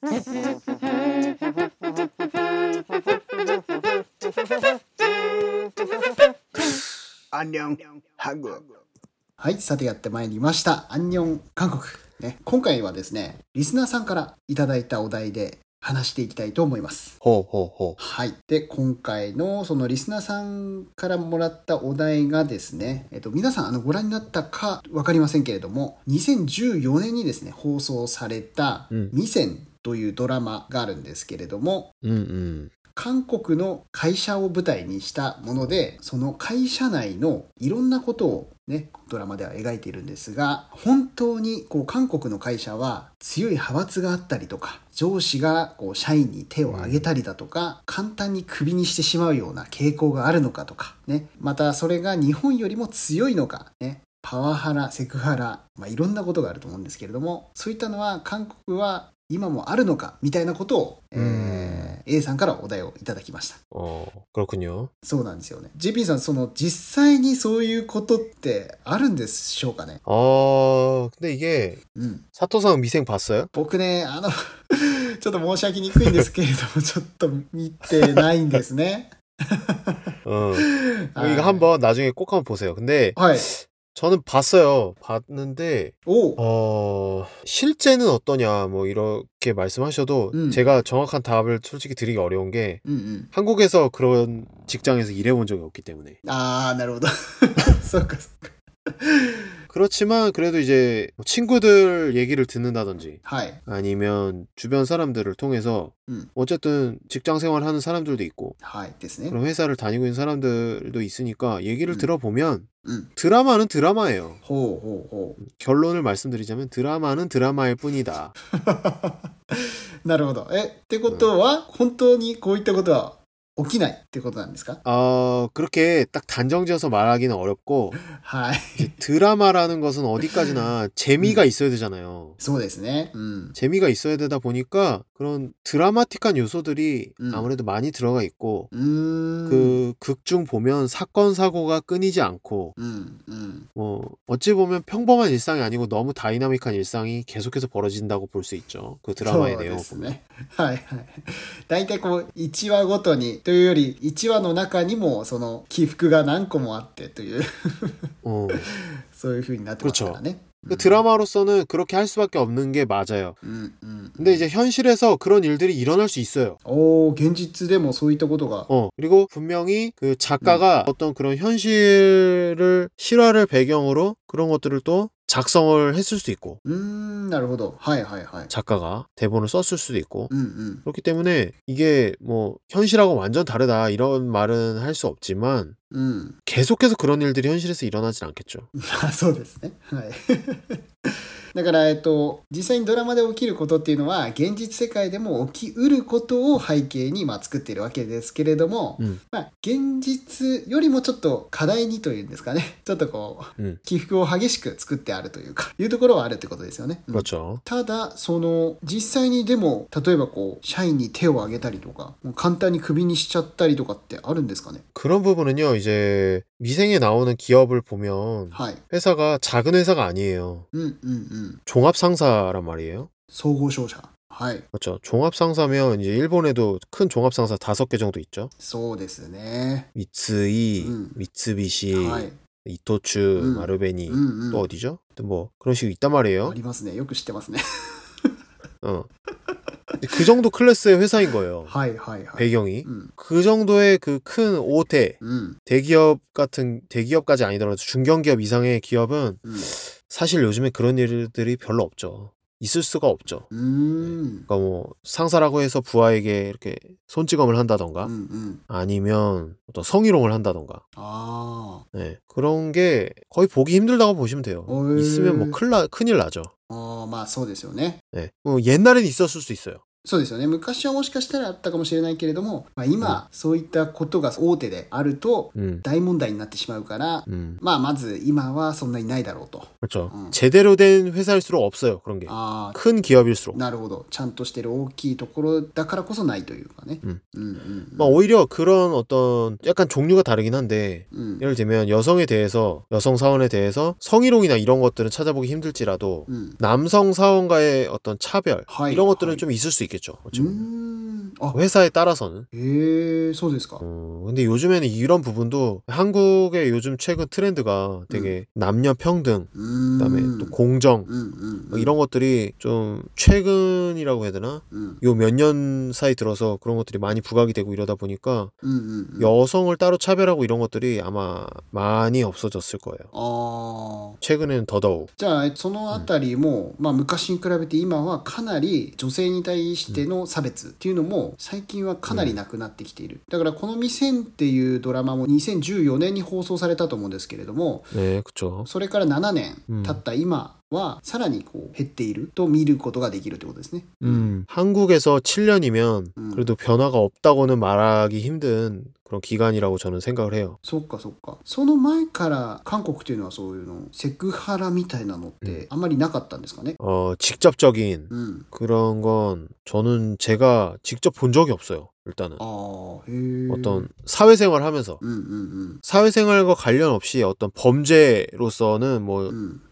アンニョンハグはい、さてやってまいりました。アンニョン韓国。ね、今回はですね、リスナーさんからいただいたお題で、話していきたいと思います。ほうほうほう。はい。で、今回のそのリスナーさんからもらったお題がですね、えっと、皆さんあのご覧になったかわかりませんけれども、2014年にですね、放送された、うんミセンというドラマがあるんですけれども、うんうん。韓国の会社を舞台にしたものでその会社内のいろんなことをねドラマでは描いているんですが本当にこう韓国の会社は強い派閥があったりとか上司がこう社員に手を挙げたりだとか、簡単にクビにしてしまうような傾向があるのかとかね。またそれが日本よりも強いのかね。パワハラセクハラ、まあ、いろんなことがあると思うんですけれどもそういったのは韓国は今もあるのかみたいなことを、えー A さんからお題をいただきました。 어, 그렇군요. そうなんですよね。JP さん、その実際にそういうことってあるんでしょうかね 어, 근데 이게 うん。 사토상 미생 봤어요? 僕ね、あの、ちょっと申し訳にくいんですけれども、ちょっと見てないんですね。 어. 아. 이거 한번 나중에 꼭 한번 보세요. 근데 はい。 저는 봤어요. 봤는데 오. 어 실제는 어떠냐 뭐 이렇게 말씀하셔도 음. 제가 정확한 답을 솔직히 드리기 어려운 게 음, 음. 한국에서 그런 직장에서 일해본 적이 없기 때문에. 아, 나로다. 그렇지만 그래도 이제 뭐 친구들 얘기를 듣는다든지 はい。 아니면 주변 사람들을 통해서 음. 어쨌든 직장 생활하는 사람들도 있고 はいですね。 그런 회사를 다니고 있는 사람들도 있으니까 얘기를 음. 들어보면 うん。 드라마는 드라마예요. ほうほうほ 결론을 말씀드리자면 드라마는 드라마일 뿐이다. う。なるほど。え、ってことは、本当にこういったことは 起きないってことなんですか 어, 그렇게 딱 단정지어서 말하기는 어렵고 はい。 이제 드라마라는 것은 어디까지나 재미가 있어야 되잖아요. そうですね。うん。 재미가 있어야 되다 보니까 그런 드라마틱한 요소들이 음. 아무래도 많이 들어가 있고 うーん。 그 극 중 보면 사건 사고가 끊이지 않고 うん。うん。 뭐 어찌 보면 평범한 일상이 아니고 너무 다이나믹한 일상이 계속해서 벌어진다고 볼 수 있죠. 그 드라마의 そうで 내용을 す 보면. ね。はいはい。大体こう、1話ごとに、 というより、1話の中にも、その、起伏が何個もあってという、 어. そういう風になってますからね。 그 드라마로서는 그렇게 할 수밖에 없는 게 맞아요. うんうん。 근데 이제 현실에서 그런 일들이 일어날 수 있어요. おー、現実でもそういったことが。 어, 그리고 분명히 그 작가가 어떤 그런 현실을 실화를 배경으로 그런 것들을 또 작성을 했을 수도 있고 うーん、なるほど。はいはいはい。 작가가 대본을 썼을 수도 있고 うんうん。 그렇기 때문에 이게 뭐 현실하고 완전 다르다 이런 말은 할 수 없지만 うん。 계속해서 그런 일들이 현실에서 일어나진 않겠죠. あそうですね。はい。 だから、えっと、実際にドラマで起きることっていうのは、現実世界でも起きうることを背景に、まあ、作っているわけですけれども、うんまあ、現実よりもちょっと課題にというんですかね、ちょっとこう、うん起伏を激しく作ってあるというか、いうところはあるってことですよね。うん 그렇죠. ただ、その、実際にでも、例えばこう、社員に手を挙げたりとか、もう簡単にクビにしちゃったりとかってあるんですかね 그런 부분은요. 이제 미생에 나오는 기업을 보면 회사가 작은 회사가 아니에요. 음, 음, 음. 종합 상사란 말이에요. 소고쇼사. 그렇죠. 종합 상사면 이제 일본에도 큰 종합 상사 다섯 개 정도 있죠. 소데스네. 미츠이, 미츠비시, 이토츠, 마르베니 또 어디죠? 뭐 그런 식으로 있단 말이에요. 아리마스네. 요크 시테마스네. 어. 근데 그 정도 클래스의 회사인 거예요. はいはいはい。 배경이 うん。 그 정도의 그 큰 오태 うん。 대기업 같은 대기업까지 아니더라도 중견기업 이상의 기업은 うん。 사실 요즘에 그런 일들이 별로 없죠. 있을 수가 없죠. うーん。 그러니까 뭐 상사라고 해서 부하에게 이렇게 손찌검을 한다던가 うんうん。 아니면 어떤 성희롱을 한다던가 あ 네, 그런 게 거의 보기 힘들다고 보시면 돼요. 어, 예. 있으면 뭐 큰일, 나, 큰일 나죠. あ。ああ、まあそうですよね。 네. 뭐 옛날엔 있었을 수 있어요. そうですよね昔はもしかしたらあったかもしれないけれども、まあ、今、そういったことが大手であると 음, 大問題になってしまうから、 음, まあまず今はそんなにないだろうと 그렇죠. 음. 제대로 된 회사일수록 없어요 그런 게. ああ 큰 기업일수록. なるほどちゃんとしてる大きいところだからこそないというかねうんうんうんまあ, 오히려 그런 어떤 약간 종류가 다르긴 한데 うん、 예를 들면 여성에 대해서 여성 사원에 대해서 성희롱이나 이런 것들은 찾아보기 힘들지라도 うん、 남성 사원과의 어떤 차별 하이, 이런 것들은 하이. 좀 있을 수 있겠죠. う 어찌 ー 보면. んあ 회사에 따라서는. へえそうですか 어, 근데 요즘에는 이런 부분도 한국의 요즘 최근 트렌드가 되게 남녀 평등, うーん 그다음에 또 공정 うんうんう 뭐 ん 이런 것들이 좀 최근이라고 해야 되나? うん 요 몇 년 사이 들어서 그런 것들이 많이 부각이 되고 이러다 보니까 うんうんうん 여성을 따로 차별하고 이런 것들이 아마 많이 없어졌을 거예요. ああ 최근에는 더더욱. じゃあそのあたりも、まあ、昔に比べて今はかなり女性に対しての差別っていうのも 最近はかなりなくなってきている、うん、だからこの「未遷」っていうドラマも2014年に放送されたと思うんですけれども、えー、それから7年経った今、はさらにこう減っていると見ることができるということですね。 음, 한국에서 7년이면 음. 그래도 변화가 없다고는 말하기 힘든 그런 기간이라고 저는 생각을 해요. そっかそっかその前から韓国っていうのはそういうのセクハラみたいなのってあんまりなかったんですかね 어, 직접적인 うん 그런 건 저는 제가 직접 본 적이 없어요. 일단은. 어, 떤 사회생활 하면서. 음, 음, 음. 사회생활과 관련 없이 어떤 범죄로서는 뭐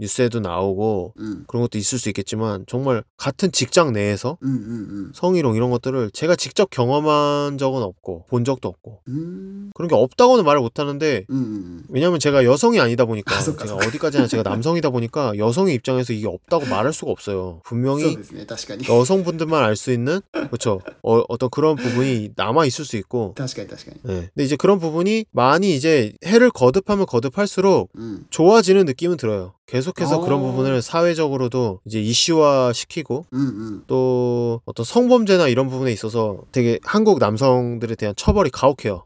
뉴스에도 나오고 그런 것도 있을 수 있겠지만 정말 같은 직장 내에서 성희롱 이런 것들을 제가 직접 경험한 적은 없고 본 적도 없고 그런 게 없다고는 말을 못하는데 왜냐하면 제가 여성이 아니다 보니까 아, 제가 어디까지나 제가 남성이다 보니까 여성의 입장에서 이게 없다고 말할 수가 없어요. 분명히 여성분들만 알 수 있는 그렇죠 어, 어떤 그런 부분이 남아 있을 수 있고 確かに確かに。 네. 근데 이제 그런 부분이 많이 이제 해를 거듭하면 거듭할수록 うん。 좋아지는 느낌은 들어요. 계속해서 어. 그런 부분을 사회적으로도 이제 이슈화 시키고 うんうん。 또 어떤 성범죄나 이런 부분에 있어서 되게 한국 남성들에 대한 처벌이 가혹해요.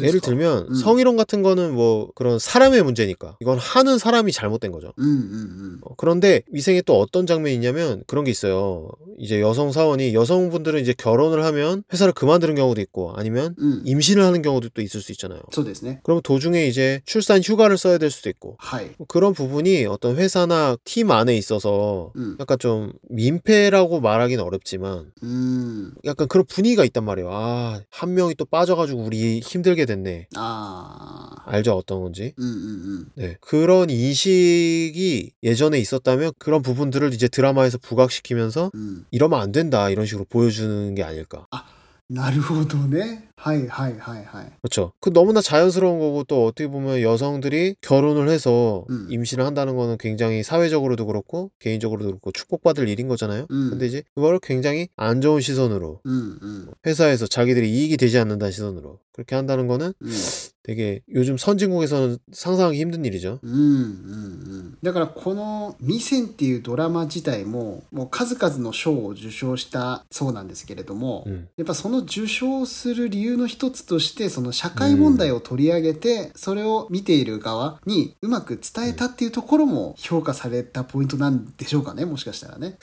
예를 들면 음. 성희롱 같은 거는 뭐 그런 사람의 문제니까 이건 하는 사람이 잘못된 거죠. 음, 음, 음, 어, 그런데 위생에 또 어떤 장면이 있냐면 그런 게 있어요. 이제 여성 사원이 여성분들은 이제 결혼을 하면 회사를 그만두는 경우도 있고 아니면 음. 임신을 하는 경우도 또 있을 수 있잖아요. 그럼 도중에 이제 출산 휴가를 써야 될 수도 있고 하이. 뭐 그런 부분이 어떤 회사나 팀 안에 있어서 음. 약간 좀 민폐라고 말하기는 어렵지만 약간 그런 분위기가 있단 말이에요. 아 한 명이 또 빠져가지고 우리 힘들 힘들게 됐네. 아. 알죠 어떤 건지. 음, 음, 음. 네 그런 인식이 예전에 있었다면 그런 부분들을 이제 드라마에서 부각시키면서 음. 이러면 안 된다 이런 식으로 보여주는 게 아닐까. 아. なるほどね はい はい はい はい 그렇죠 그 너무나 자연스러운 거고 또 어떻게 보면 여성들이 결혼을 해서 음. 임신을 한다는 거는 굉장히 사회적으로도 그렇고 개인적으로도 그렇고 축복받을 일인 거잖아요 음. 근데 이제 그거를 굉장히 안 좋은 시선으로 음, 음. 회사에서 자기들이 이익이 되지 않는다는 시선으로 그렇게 한다는 거는 음. 되게 요즘 선진국에서는 상상하기 힘든 일이죠 음, 음, 음. だからこの「ミセン」っていうドラマ自体ももう数々の賞を受賞したそうなんですけれども、 음. やっぱその受賞する理由の一つとしてその社会問題を取り上げて、それを見ている側にうまく伝えたっていうところも評価されたポイントなんでしょうかねもしかしたらね。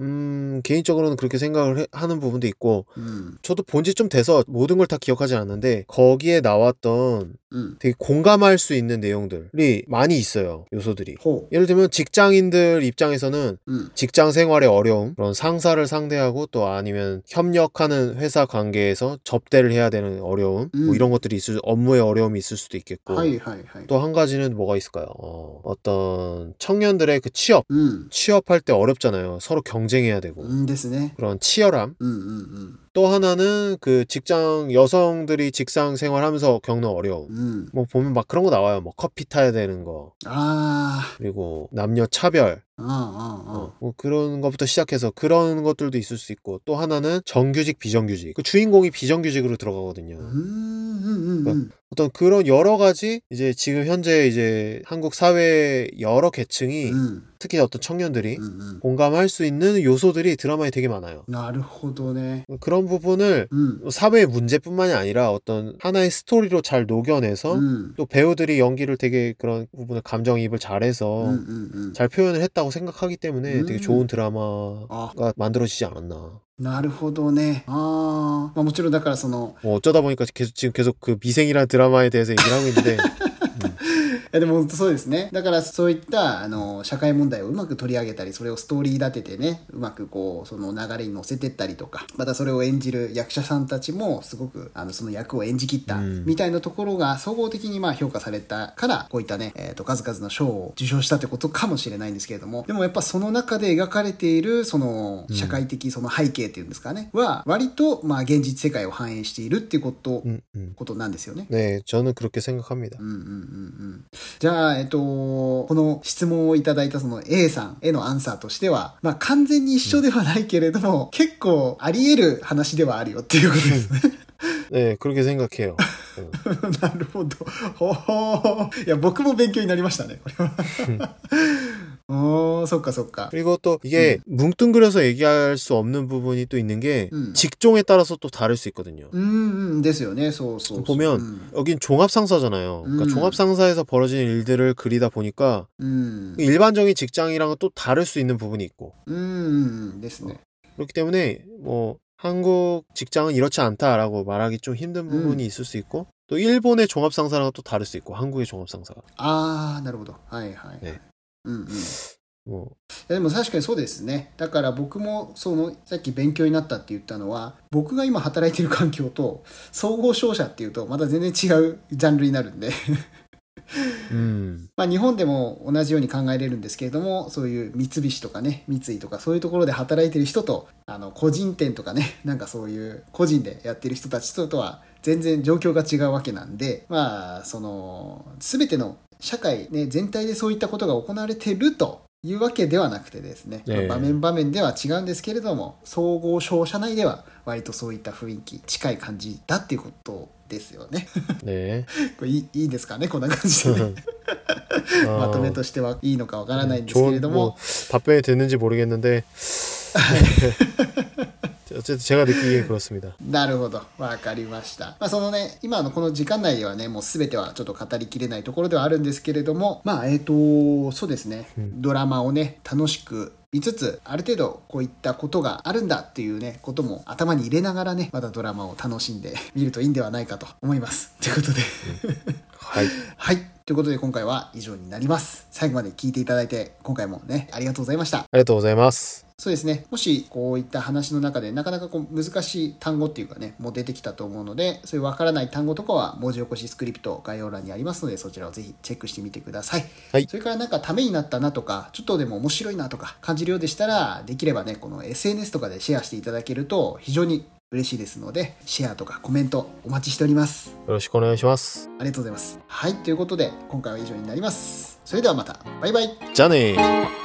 음, 개인적으로는 그렇게 생각을 해- 하는 부분도 있고 うん、 저도 본 지 좀 돼서 모든 걸 다 기억하지 않는데 거기에 나왔던 되게 공감할 수 있는 내용들이 많이 있어요. 요소들이. 호. 예를 들면 직장인들 입장에서는 음. 직장 생활의 어려움, 그런 상사를 상대하고 또 아니면 협력하는 회사 관계에서 접대를 해야 되는 어려움, 뭐 음. 뭐 이런 것들이 있을 업무의 어려움이 있을 수도 있겠고. 또 한 가지는 뭐가 있을까요? 어, 떤 청년들의 그 취업, 취업할 때 어렵잖아요. 서로 경쟁해야 되고. 그런 치열함. 또 하나는 그 직장 여성들이 직장 생활하면서 겪는 어려움. 음. 뭐 보면 막 그런 거 나와요. 뭐 커피 타야 되는 거. 아. 그리고 남녀 차별. 어, 어, 어. 어, 뭐 그런 것부터 시작해서 그런 것들도 있을 수 있고 또 하나는 정규직 비정규직 그 주인공이 비정규직으로 들어가거든요 음, 음, 음. 그러니까 음. 어떤 그런 여러 가지 이제 지금 현재 이제 한국 사회 여러 계층이 음. 특히 어떤 청년들이 음. 음. 공감할 수 있는 요소들이 드라마에 되게 많아요. 나르호도네. 음, 그런 부분을 음. 뭐 사회 문제뿐만이 아니라 어떤 하나의 스토리로 잘 녹여내서 음. 또 배우들이 연기를 되게 그런 부분을 감정이입을 잘해서 잘 표현을 했다고 생각하기 때문에 되게 좋은 드라마가 아. 만들어지지 않았나. なるほどね。ああ。まあもちろんだからその、 뭐 어쩌다 보니까 계속 지금 계속 그 미생이라는 드라마에 대해서 얘기를 하고 있는데 い やでも本当そうですね。だからそういったあの社会問題をうまく取り上げたり、それをストーリー立ててね、うまくこう、その流れに乗せてったりとか、またそれを演じる役者さんたちもすごくあのその役を演じ切ったうんみたいなところが総合的にまあ評価されたから、こういったね、えっ、と数々の賞を受賞したってことかもしれないんですけれども、でもやっぱその中で描かれているその社会的その背景っていうんですかね、は割とまあ現実世界を反映しているっていうこと、 음, 음. ことなんですよね。 네 저는 그렇게 생각합니다. うんうんうんうん。 じゃあ、えっと、この質問をいただいたその A さんへのアンサーとしては、まあ完全に一緒ではないけれども、うん、結構あり得る話ではあるよっていうことですね。ええー、黒毛全学系よ。なるほど。ほほいや、僕も勉強になりましたね、これは。 おー、そっかそっか。 그리고 또 이게 뭉뚱그려서 얘기할 수 없는 부분이 또 있는 게 음. 직종에 따라서 또 다를 수 있거든요. うんうんですよね、そうそうそう。 보면 여긴 종합상사잖아요. 그러니까 음. 종합상사에서 벌어지는 일들을 그리다 보니까 うん。 일반적인 직장이랑은 또 다를 수 있는 부분이 있고 うんうんうんですね。 그렇기 때문에 뭐 한국 직장은 이렇지 않다라고 말하기 좀 힘든 음. 부분이 있을 수 있고 또 일본의 종합상사랑은 또 다를 수 있고 한국의 종합상사가 あー、なるほど。はいはい。ね うんうん。뭐いやでも確かにそうですね。だから僕もそのさっき勉強になったって言ったのは僕が今働いてる環境と総合商社っていうとまた全然違うジャンルになるんで 음, まあ日本でも同じように考えれるんですけれどもそういう三菱とかね三井とかそういうところで働いてる人とあの個人店とかね なんかそういう個人でやってる人たちととは全然状況が違うわけなんでまあその全ての社会、ね、全体でそういったことが行われてるというわけではなくてですね、ええまあ場面場面では違うんですけれども総合商社内では割とそういった雰囲気近い感じだっていうことですよね 네. これいいいいですかねこんな感じでね 어, まとめとしてはいいのかわからないんですけれ 좋은 ど 뭐 も、 답변이 됐는지 모르겠는데 어쨌든 제가 느끼기에 그렇습니다. なるほど。わかりました。まあそのね、今のこの時間内ではね、もうすべてはちょっと語りきれないところではあるんですけれども、まあえっ、と、そうですね、うんドラマをね、楽しく見つつ、ある程度こういったことがあるんだっていうね、ことも頭に入れながらね、またドラマを楽しんで見るといいんではないかと思います。ということで。 하이. はい。 ということで今回は以上になります。最後まで聞いていただいて、今回もね、ありがとうございました。ありがとうございます。そうですね。もしこういった話の中でなかなかこう難しい単語っていうかね、もう出てきたと思うので、そういうわからない単語とかは文字起こしスクリプト概要欄にありますので、そちらをぜひチェックしてみてください。はい。それからなんかためになったなとか、ちょっとでも面白いなとか感じるようでしたら、できればね、この SNS とかでシェアしていただけると非常に嬉しいですので、シェアとかコメントお待ちしております。よろしくお願いします。ありがとうございます。はい、ということで、今回は以上になります。それではまた。バイバイ。じゃあね